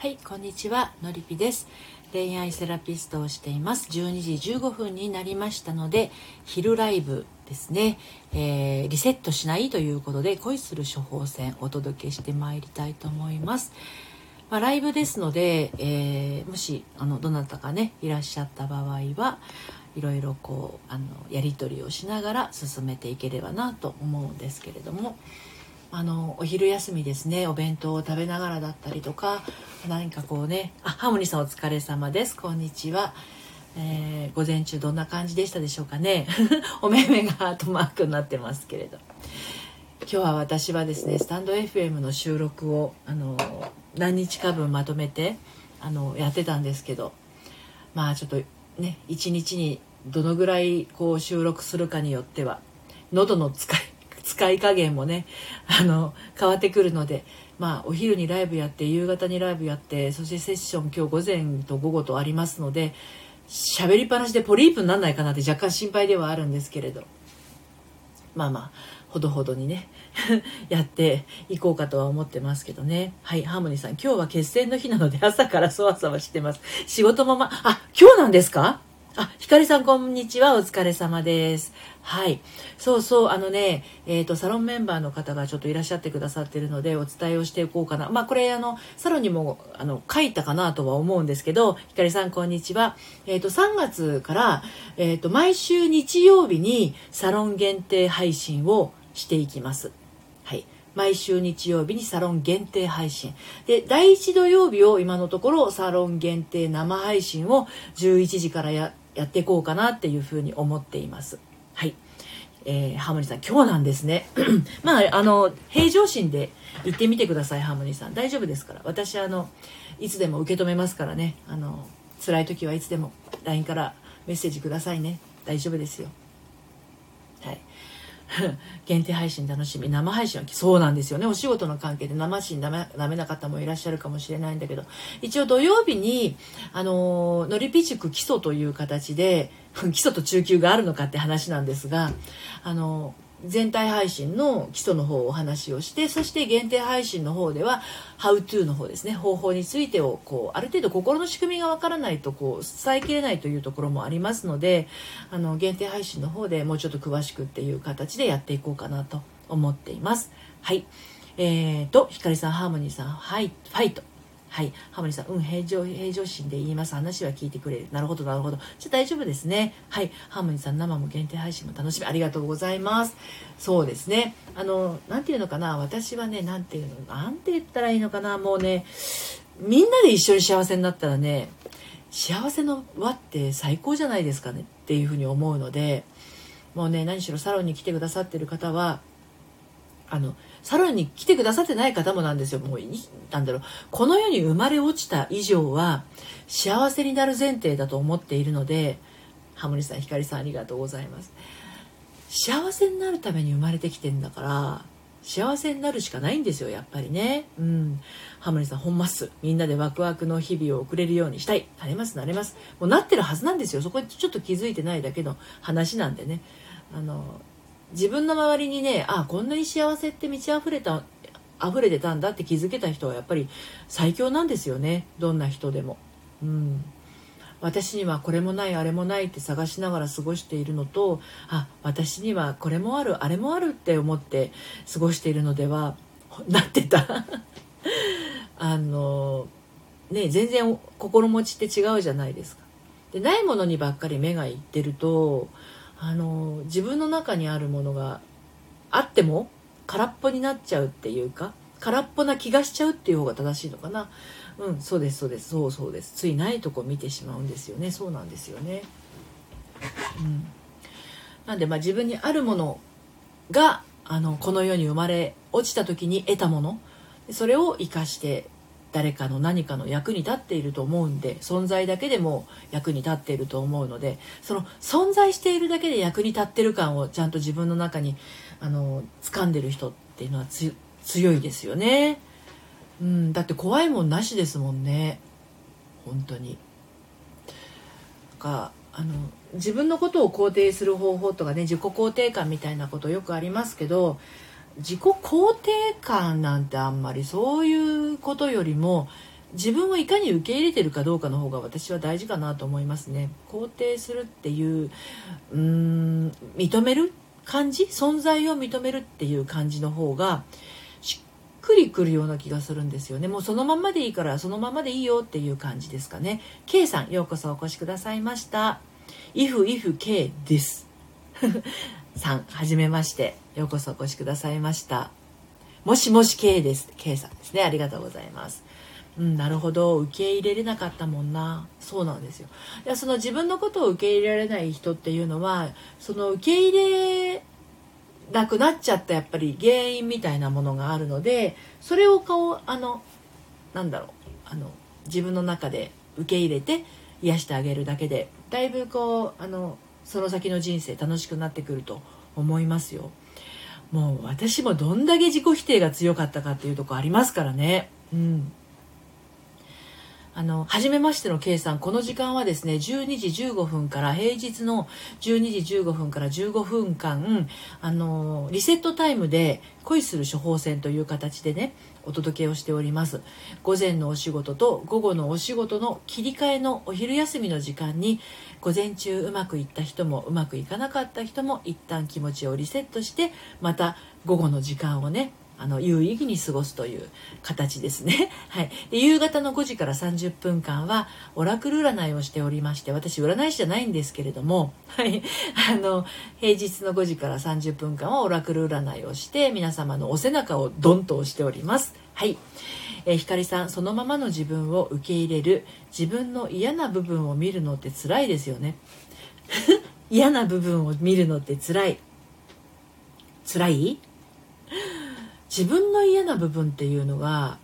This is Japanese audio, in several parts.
はいこんにちはのりぴです。恋愛セラピストをしています。12時15分になりましたので昼ライブですね、えー、リセットしないということで恋する処方箋お届けしてまいりたいと思います。まあ、ライブですので、えー、もしあのどなたかねいらっしゃった場合はいろいろこうあのやり取りをしながら進めていければなと思うんですけれども。あのお昼休みですね。お弁当を食べながらだったりとか何かこうねあハモニさんお疲れ様です。こんにちは、えー、午前中どんな感じでしたでしょうかね。お目目がハートマークになってますけれど。今日は私はですねスタンド FM の収録をあの何日か分まとめてあのやってたんですけどまあちょっとね一日にどのぐらいこう収録するかによっては喉の使い使い加減もねあの変わってくるのでまあお昼にライブやって夕方にライブやってそしてセッション今日午前と午後とありますので喋りっぱなしでポリープにならないかなって若干心配ではあるんですけれど。まあまあほどほどにね やっていこうかとは思ってますけどね。はいハーモニーさん今日は決戦の日なので朝からそわそわしてます。仕事もまあ今日なんですか？あ、ひかりさんこんにちは。お疲れ様です。はい。そうそう、あのね、えっ、ー、と、サロンメンバーの方がちょっといらっしゃってくださってるので、お伝えをしていこうかな。まあ、これ、あの、サロンにも、あの、書いたかなとは思うんですけど、ひかりさんこんにちは。えっ、ー、と、3月から、えっ、ー、と、毎週日曜日にサロン限定配信をしていきます。はい。毎週日曜日にサロン限定配信。で、第1土曜日を今のところサロン限定生配信を11時からややっていこうかなっていうふうに思っています。はい。えー、ハーモニーさん、今日なんですね。まあ、あの、平常心で行ってみてください、ハーモニーさん。大丈夫ですから。私、あの、いつでも受け止めますからね。あの、辛い時はいつでも LINE からメッセージくださいね。大丈夫ですよ。はい。限定配信楽しみ生配信はそうなんですよね。お仕事の関係で生配信ダメダメな方もいらっしゃるかもしれないんだけど。一応土曜日にあののりぴ塾基礎という形で 基礎と中級があるのかって話なんですがあの全体配信の基礎の方をお話をしてそして限定配信の方では「How to」の方ですね方法についてをこうある程度心の仕組みがわからないとこう伝えきれないというところもありますのであの限定配信の方でもうちょっと詳しくっていう形でやっていこうかなと思っています。はいえーと、ひかりさん、ハーモニーさん、はい、ファイト。はい。ハモリさん、うん、平常、平常心で言います。話は聞いてくれる。なるほど、なるほど。じゃ大丈夫ですね。はい。ハーモニーさん、生も限定配信も楽しみ。ありがとうございます。そうですね。あの、なんていうのかな。私はね、なんていうの、なんて言ったらいいのかな。もうね、みんなで一緒に幸せになったらね、幸せの輪って最高じゃないですかねっていうふうに思うので、もうね、何しろサロンに来てくださってる方は、あの、サロンに来てくださってない方もなんですよ。もう、なんだろう。この世に生まれ落ちた以上は、幸せになる前提だと思っているので、ハモリさん、ひかりさんありがとうございます。幸せになるために生まれてきてんだから、幸せになるしかないんですよ、やっぱりね。うん。ハモリさん、ほんます。みんなでワクワクの日々を送れるようにしたい。なれます、なれます。もうなってるはずなんですよ。そこにちょっと気づいてないだけの話なんでね。あの、自分の周りにねあこんなに幸せって満ち溢れた溢れてたんだって気づけた人はやっぱり最強なんですよね。どんな人でも。うん。私にはこれもないあれもないって探しながら過ごしているのとあ私にはこれもあるあれもあるって思って過ごしているのでは なってた。あのね全然心持ちって違うじゃないですか。でないものにばっかり目がいってるとあの自分の中にあるものがあっても空っぽになっちゃうっていうか空っぽな気がしちゃうっていう方が正しいのかな。うんそうですそうです。そうそうです。ついないとこ見てしまうんですよね。そうなんですよね。うん。なんでまあ自分にあるものがあのこの世に生まれ落ちた時に得たもの。それを生かして誰かの何かの役に立っていると思うんで存在だけでも役に立っていると思うのでその存在しているだけで役に立ってる感をちゃんと自分の中にあの掴んでる人っていうのは強いですよね、うん、だって怖いもんなしですもんね本当に。かあの自分のことを肯定する方法とかね自己肯定感みたいなことよくありますけど自己肯定感なんてあんまりそういうことよりも自分をいかに受け入れてるかどうかの方が私は大事かなと思いますね。肯定するっていううーん認める感じ？存在を認めるっていう感じの方がしっくりくるような気がするんですよね。もうそのままでいいからそのままでいいよっていう感じですかね。K さんようこそお越しくださいました。If if K です。さんはじめまして。ようこそお越しくださいました。もしもし K です。K さんですね。ありがとうございます。うん、なるほど。受け入れれなかったもんな。そうなんですよ。いやその自分のことを受け入れられない人っていうのはその受け入れなくなっちゃったやっぱり原因みたいなものがあるのでそれをこうあのなんだろう。あの自分の中で受け入れて癒してあげるだけでだいぶこうあのその先の人生楽しくなってくると思いますよ。もう私もどんだけ自己否定が強かったかっていうとこありますからね。うん。あの、はじめましての K さん、この時間はですね、12時15分から、平日の12時15分から15分間、あの、リセットタイムで恋する処方箋という形でね、お届けをしております。午前のお仕事と午後のお仕事の切り替えのお昼休みの時間に、午前中うまくいった人もうまくいかなかった人も一旦気持ちをリセットして、また午後の時間をね、あの有意義に過ごすという形ですね。はい、で夕方の5時から30分間はオラクル占いをしておりまして私占い師じゃないんですけれども、はい、あの平日の5時から30分間はオラクル占いをして皆様のお背中をドンと押しております。はい。えー、光さんそのままの自分を受け入れる自分の嫌な部分を見るのって辛いですよね。嫌な部分を見るのって辛い。辛い？自分の嫌な部分っていうのが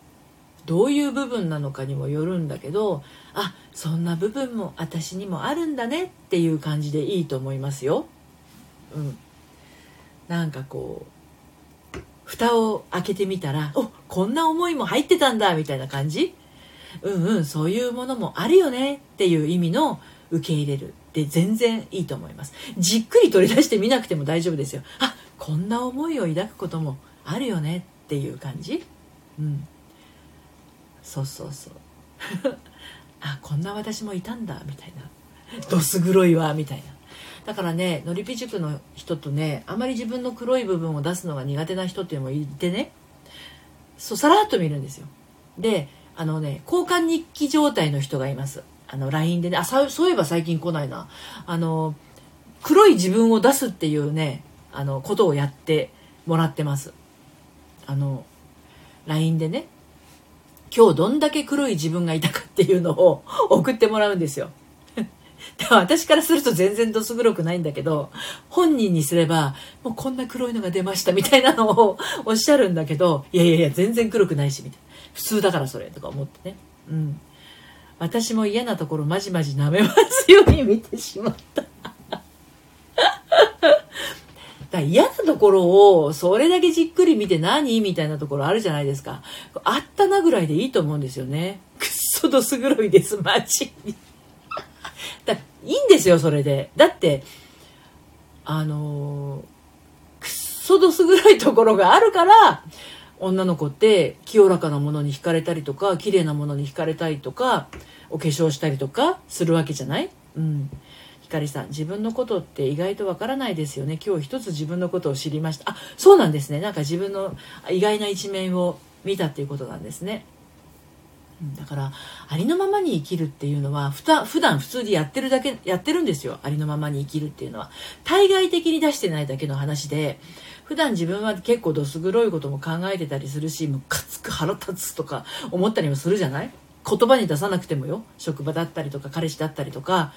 どういう部分なのかにもよるんだけどあそんな部分も私にもあるんだねっていう感じでいいと思いますよ。うん、なんかこう蓋を開けてみたらおこんな思いも入ってたんだみたいな感じ？うんうんそういうものもあるよねっていう意味の受け入れる。って全然いいと思います。じっくり取り出してみなくても大丈夫ですよ。あこんな思いを抱くこともあるよねっていう感じ？うん。そうそうそう。あこんな私もいたんだみたいな。どす黒いわみたいな。だからねのりぴ塾の人とねあまり自分の黒い部分を出すのが苦手な人っていうのもいてね。そうさらっと見るんですよ。であのね交換日記状態の人がいます。あの LINE でね。あそういえば最近来ないな。あの黒い自分を出すっていうねあのことをやってもらってますあの LINE でね今日どんだけ黒い自分がいたかっていうのを 送ってもらうんですよ。でも私からすると全然どす黒くないんだけど本人にすればもうこんな黒いのが出ましたみたいなのを おっしゃるんだけどいやいやいや全然黒くないしみたいな。普通だからそれとか思ってね。うん。私も嫌なところまじまじ舐めますように見てしまった。だから嫌なところをそれだけじっくり見て何みたいなところあるじゃないですか。あったなぐらいでいいと思うんですよね。くっそどす黒いです、マジに。だいいんですよ、それで。だって、あのくっそどす黒いところがあるから、女の子って清らかなものに惹かれたりとか、綺麗なものに惹かれたりとか、お化粧したりとかするわけじゃない？うん。光さん自分のことって意外とわからないですよね。今日一つ自分のことを知りました。あそうなんですね。なんか自分の意外な一面を見たっていうことなんですね。だからありのままに生きるっていうのはふた普段普通にやってるだけやってるんですよ。ありのままに生きるっていうのは。対外的に出してないだけの話で普段自分は結構どす黒いことも考えてたりするしムカつく腹立つとか思ったりもするじゃない？言葉に出さなくてもよ。職場だったりとか彼氏だったりとか。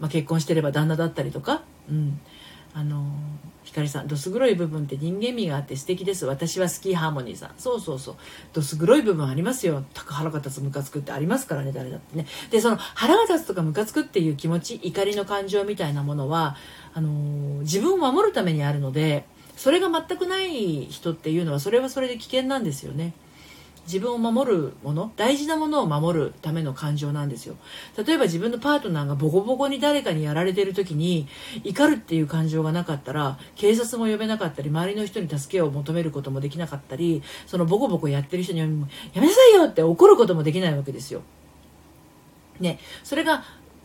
まあ、結婚してれば旦那だったりとか、うん、あのひかりさんどす黒い部分って人間味があって素敵です。私は好きハーモニーさん。そうそうそう。どす黒い部分ありますよ。腹が立つムカつくってありますからね誰だってね。でその腹が立つとかムカつくっていう気持ち怒りの感情みたいなものはあの自分を守るためにあるのでそれが全くない人っていうのはそれはそれで危険なんですよね。自分を守るもの大事なものを守るための感情なんですよ。例えば自分のパートナーがボコボコに誰かにやられてる時に怒るっていう感情がなかったら警察も呼べなかったり周りの人に助けを求めることもできなかったりそのボコボコやってる人にやめなさいよって怒ることもできないわけですよ。ね、それが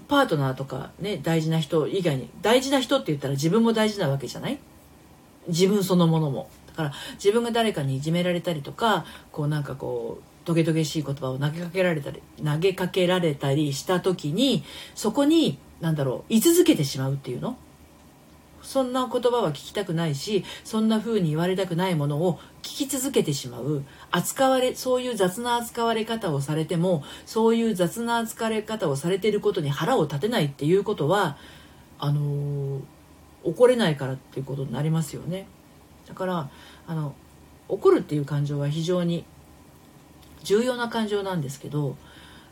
パートナーとかね大事な人以外に大事な人って言ったら自分も大事なわけじゃない？自分そのものも。から自分が誰かにいじめられたりとかこうなんかこうトゲトゲしい言葉を投げかけられたり投げかけられたりした時にそこに何だろう居続けてしまうっていうの？そんな言葉は聞きたくないしそんな風に言われたくないものを聞き続けてしまう。扱われそういう雑な扱われ方をされてもそういう雑な扱われ方をされていることに腹を立てないっていうことはあのー、怒れないからっていうことになりますよね。だからあの怒るっていう感情は非常に重要な感情なんですけど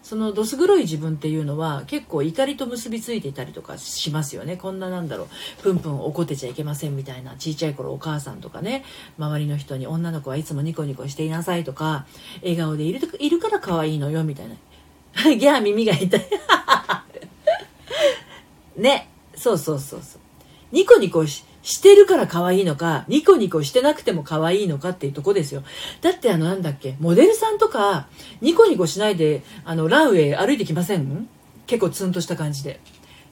そのどす黒い自分っていうのは結構怒りと結びついていたりとかしますよね。こんななんだろうプンプン怒ってちゃいけませんみたいなちいちゃい頃お母さんとかね周りの人に女の子はいつもニコニコしていなさいとか笑顔でいるいるから可愛いのよみたいな。ギャー耳が痛い。ね。そうそうそうそう。ニコニコししてるから可愛いのか、ニコニコしてなくても可愛いのかっていうとこですよ。だってあのなんだっけ、モデルさんとか、ニコニコしないで、あの、ランウェイ歩いてきません？結構ツンとした感じで。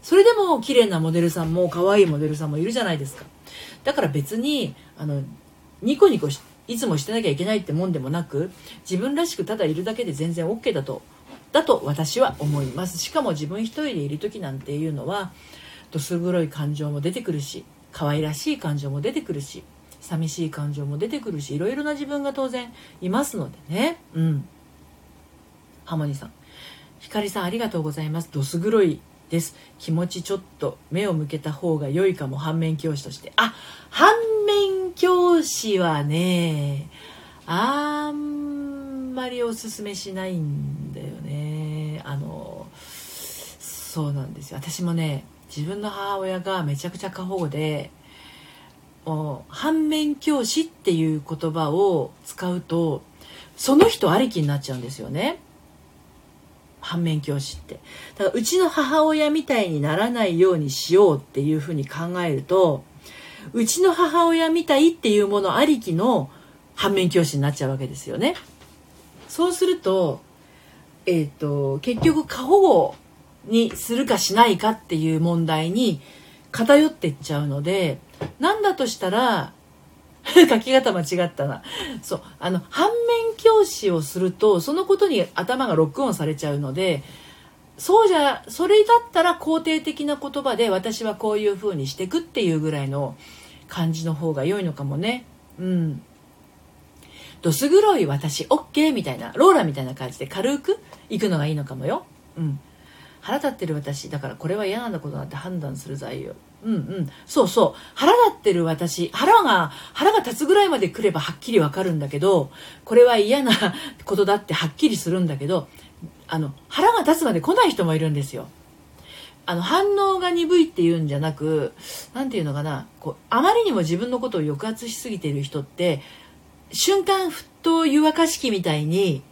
それでも綺麗なモデルさんも可愛いモデルさんもいるじゃないですか。だから別に、あの、ニコニコいつもしてなきゃいけないってもんでもなく、自分らしくただいるだけで全然 OK だと、だと私は思います。しかも自分一人でいる時なんていうのは、どす黒い感情も出てくるし、可愛らしい感情も出てくるし寂しい感情も出てくるしいろいろな自分が当然いますのでね。うん。ハモニさん。ひかりさんありがとうございます。どす黒いです。気持ちちょっと目を向けた方が良いかも。反面教師として。あ反面教師はねあんまりおすすめしないんだよね。あのそうなんですよ。私もね自分の母親がめちゃくちゃ過保護で反面教師っていう言葉を使うとその人ありきになっちゃうんですよね。反面教師って。だからうちの母親みたいにならないようにしようっていうふうに考えるとうちの母親みたいっていうものありきの反面教師になっちゃうわけですよね。そうするとえっ、ー、と結局過保護にするかしないかっていう問題に偏っていっちゃうので何だとしたら 書き方間違ったな。そうあの反面教師をするとそのことに頭がロックオンされちゃうのでそうじゃそれだったら肯定的な言葉で私はこういう風にしていくっていうぐらいの感じの方が良いのかもね。うん。どす黒い私 OK みたいなローラみたいな感じで軽く行くのがいいのかもよ。うん。腹立ってる私だからこれは嫌なことだって判断する材料うんうん。そうそう。腹立ってる私。腹が腹が立つぐらいまで来ればはっきりわかるんだけどこれは嫌なことだってはっきりするんだけどあの腹が立つまで来ない人もいるんですよ。あの反応が鈍いっていうんじゃなく何て言うのかな。こうあまりにも自分のことを抑圧しすぎている人って瞬間沸騰湯沸かし器みたいに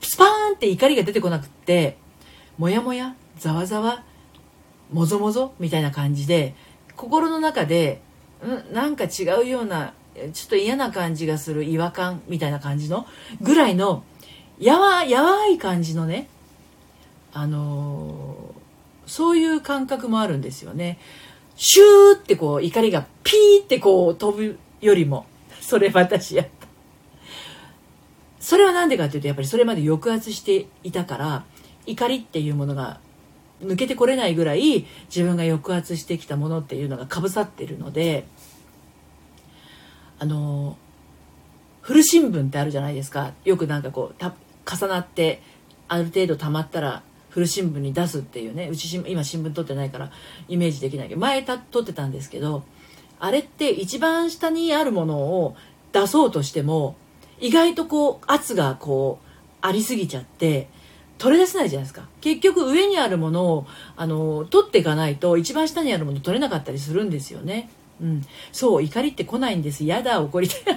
スパーンって怒りが出てこなくってもやもやざわざわもぞもぞみたいな感じで心の中でん？なんか違うようなちょっと嫌な感じがする違和感みたいな感じのぐらいのやわやわい感じのねあのー、そういう感覚もあるんですよね。シューってこう怒りがピーってこう飛ぶよりも それ私やった。それは何でかっていうとやっぱりそれまで抑圧していたから怒りっていうものが抜けてこれないぐらい自分が抑圧してきたものっていうのがかぶさってるのであの古新聞ってあるじゃないですか。よくなんかこうた重なってある程度たまったら古新聞に出すっていうね。うち今新聞撮ってないからイメージできないけど前た撮ってたんですけどあれって一番下にあるものを出そうとしても意外とこう圧がこうありすぎちゃって取れ出せないじゃないですか。結局上にあるものをあの取っていかないと一番下にあるもの取れなかったりするんですよね。うん。そう怒りって来ないんです。やだ怒りたい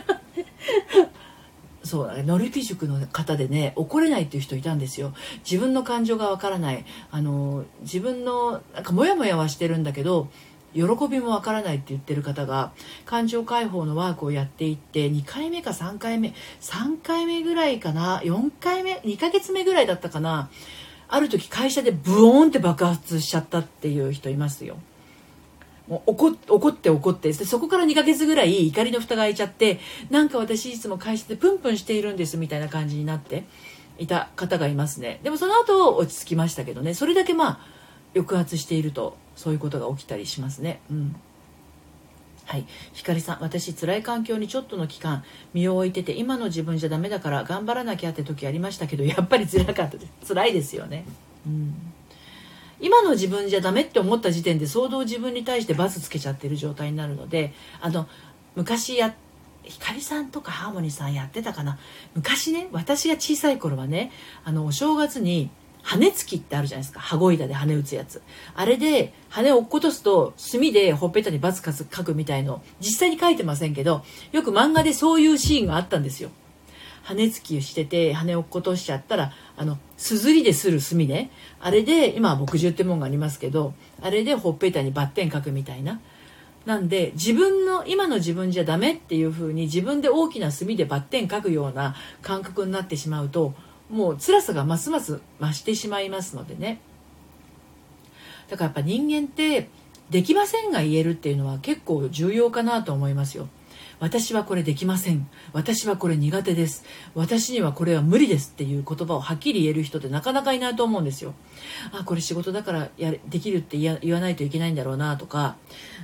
そうノリピ塾の方でね怒れないっていう人いたんですよ。自分の感情がわからない。あの自分のなんかモヤモヤはしてるんだけど喜びもわからないって言ってる方が感情解放のワークをやっていって2回目か3回目3回目ぐらいかな4回目2ヶ月目ぐらいだったかなある時会社でブオーンって爆発しちゃったっていう人いますよ。もう怒怒って怒ってそこから2ヶ月ぐらい怒りの蓋が開いちゃってなんか私いつも会社でプンプンしているんですみたいな感じになっていた方がいますね。でもその後落ち着きましたけどね。それだけまあ抑圧しているとそういうことが起きたりしますね。うん。はい、ひかりさん私辛い環境にちょっとの期間身を置いてて今の自分じゃダメだから頑張らなきゃって時ありましたけどやっぱり辛かったです。辛いですよね、うん、今の自分じゃダメって思った時点で相当自分に対してバツつけちゃってる状態になるのであの昔やひかりさんとかハーモニーさんやってたかな。昔ね私が小さい頃はねあのお正月に羽つきってあるじゃないですか。羽子板で羽打つやつ。あれで羽を落っことすと墨でほっぺたにバツカツ書くみたいの。実際に書いてませんけどよく漫画でそういうシーンがあったんですよ。羽つきしてて羽を落っことしちゃったらあのすずりでする墨ね。あれで今は墨汁ってもんがありますけどあれでほっぺたにバッテン書くみたいな。なんで自分の今の自分じゃダメっていう風に自分で大きな墨でバッテン書くような感覚になってしまうともう辛さがますます増してしまいますのでね。だからやっぱ人間ってできませんが言えるっていうのは結構重要かなと思いますよ。私はこれできません。私はこれ苦手です。私にはこれは無理ですっていう言葉をはっきり言える人ってなかなかいないと思うんですよ。あこれ仕事だからやできるって言わないといけないんだろうなとか。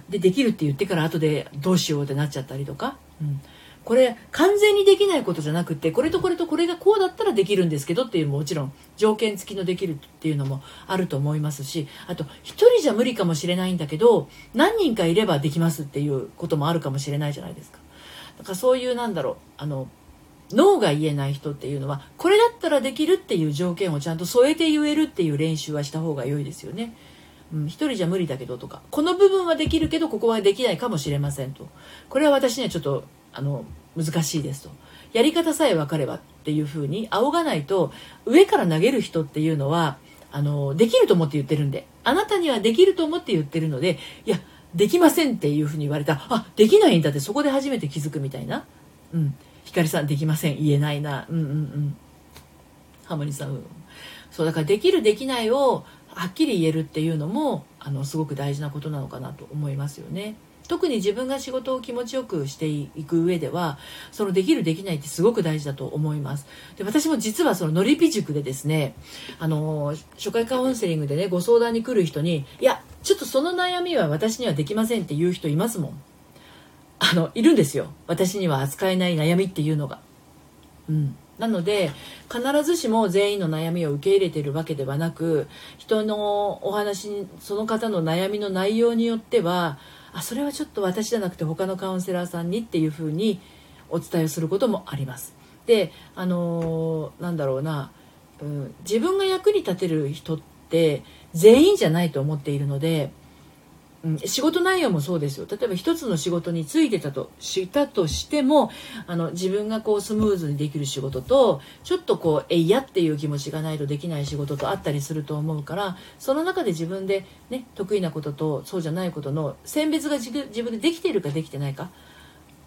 でできるって言ってから後でどうしようってなっちゃったりとか、うん、これ完全にできないことじゃなくてこれとこれとこれがこうだったらできるんですけどっていうもちろん条件付きのできるっていうのもあると思いますしあと1人じゃ無理かもしれないんだけど何人かいればできますっていうこともあるかもしれないじゃないですかだからそういうなんだろうあの脳が言えない人っていうのはこれだったらできるっていう条件をちゃんと添えて言えるっていう練習はした方が良いですよね。うん、一人じゃ無理だけどとかこの部分はできるけどここはできないかもしれませんとこれは私にはちょっとあの難しいですと。やり方さえ分かればっていうふうに仰がないと上から投げる人っていうのはあのできると思って言ってるんで。あなたにはできると思って言ってるのでいやできませんっていうふうに言われた。あできないんだってそこで初めて気づくみたいな。うん。光さんできません。言えないな。うんうんうん。ハモニさん、うん、そうだからできるできないをはっきり言えるっていうのもあのすごく大事なことなのかなと思いますよね。特に自分が仕事を気持ちよくしていく上ではそのできるできないってすごく大事だと思います。で私も実はそののりぴ塾でですねあの初回カウンセリングでねご相談に来る人にいやちょっとその悩みは私にはできませんっていう人いますもん。あのいるんですよ。私には扱えない悩みっていうのが。うん。なので必ずしも全員の悩みを受け入れているわけではなく人のお話その方の悩みの内容によってはあそれはちょっと私じゃなくて他のカウンセラーさんにっていうふうにお伝えをすることもあります。であのー、なんだろうな、うん、自分が役に立てる人って全員じゃないと思っているのでうん、仕事内容もそうですよ。例えば一つの仕事に就いてたとしたとしてもあの自分がこうスムーズにできる仕事とちょっとこうえいやっていう気持ちがないとできない仕事とあったりすると思うからその中で自分で、ね、得意なこととそうじゃないことの選別が自分でできているかできてないか。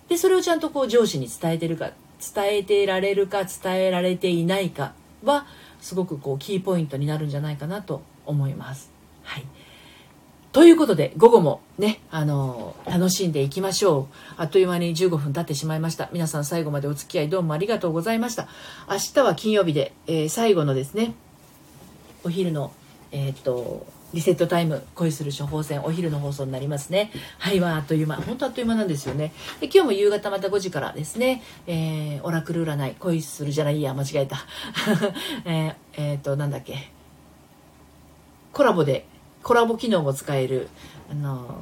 でそれをちゃんとこう上司に伝えてるか伝えてられるか伝えられていないかはすごくこうキーポイントになるんじゃないかなと思います。はい。ということで、午後もね、あのー、楽しんでいきましょう。あっという間に15分経ってしまいました。皆さん最後までお付き合いどうもありがとうございました。明日は金曜日で、えー、最後のですね、お昼の、えー、っと、リセットタイム恋する処方箋お昼の放送になりますねはいはああっという間本当あっという間なんですよねで今日も夕方また5時からですね、えー、オラクル占い恋するじゃないや間違えた えー、えー、っとなんだっけコラボでコラボ機能も使える、あの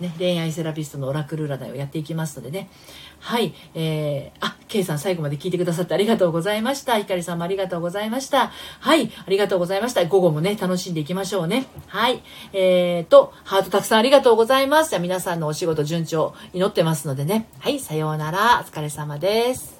ね、恋愛セラピストのオラクル占いをやっていきますのでね。はい。えー、あ、ケイさん最後まで聞いてくださってありがとうございました。ひかりさんもありがとうございました。はい。ありがとうございました。午後もね、楽しんでいきましょうね。はい。えーと、ハートたくさんありがとうございます。じゃ皆さんのお仕事順調祈ってますのでね。はい。さようなら。お疲れ様です。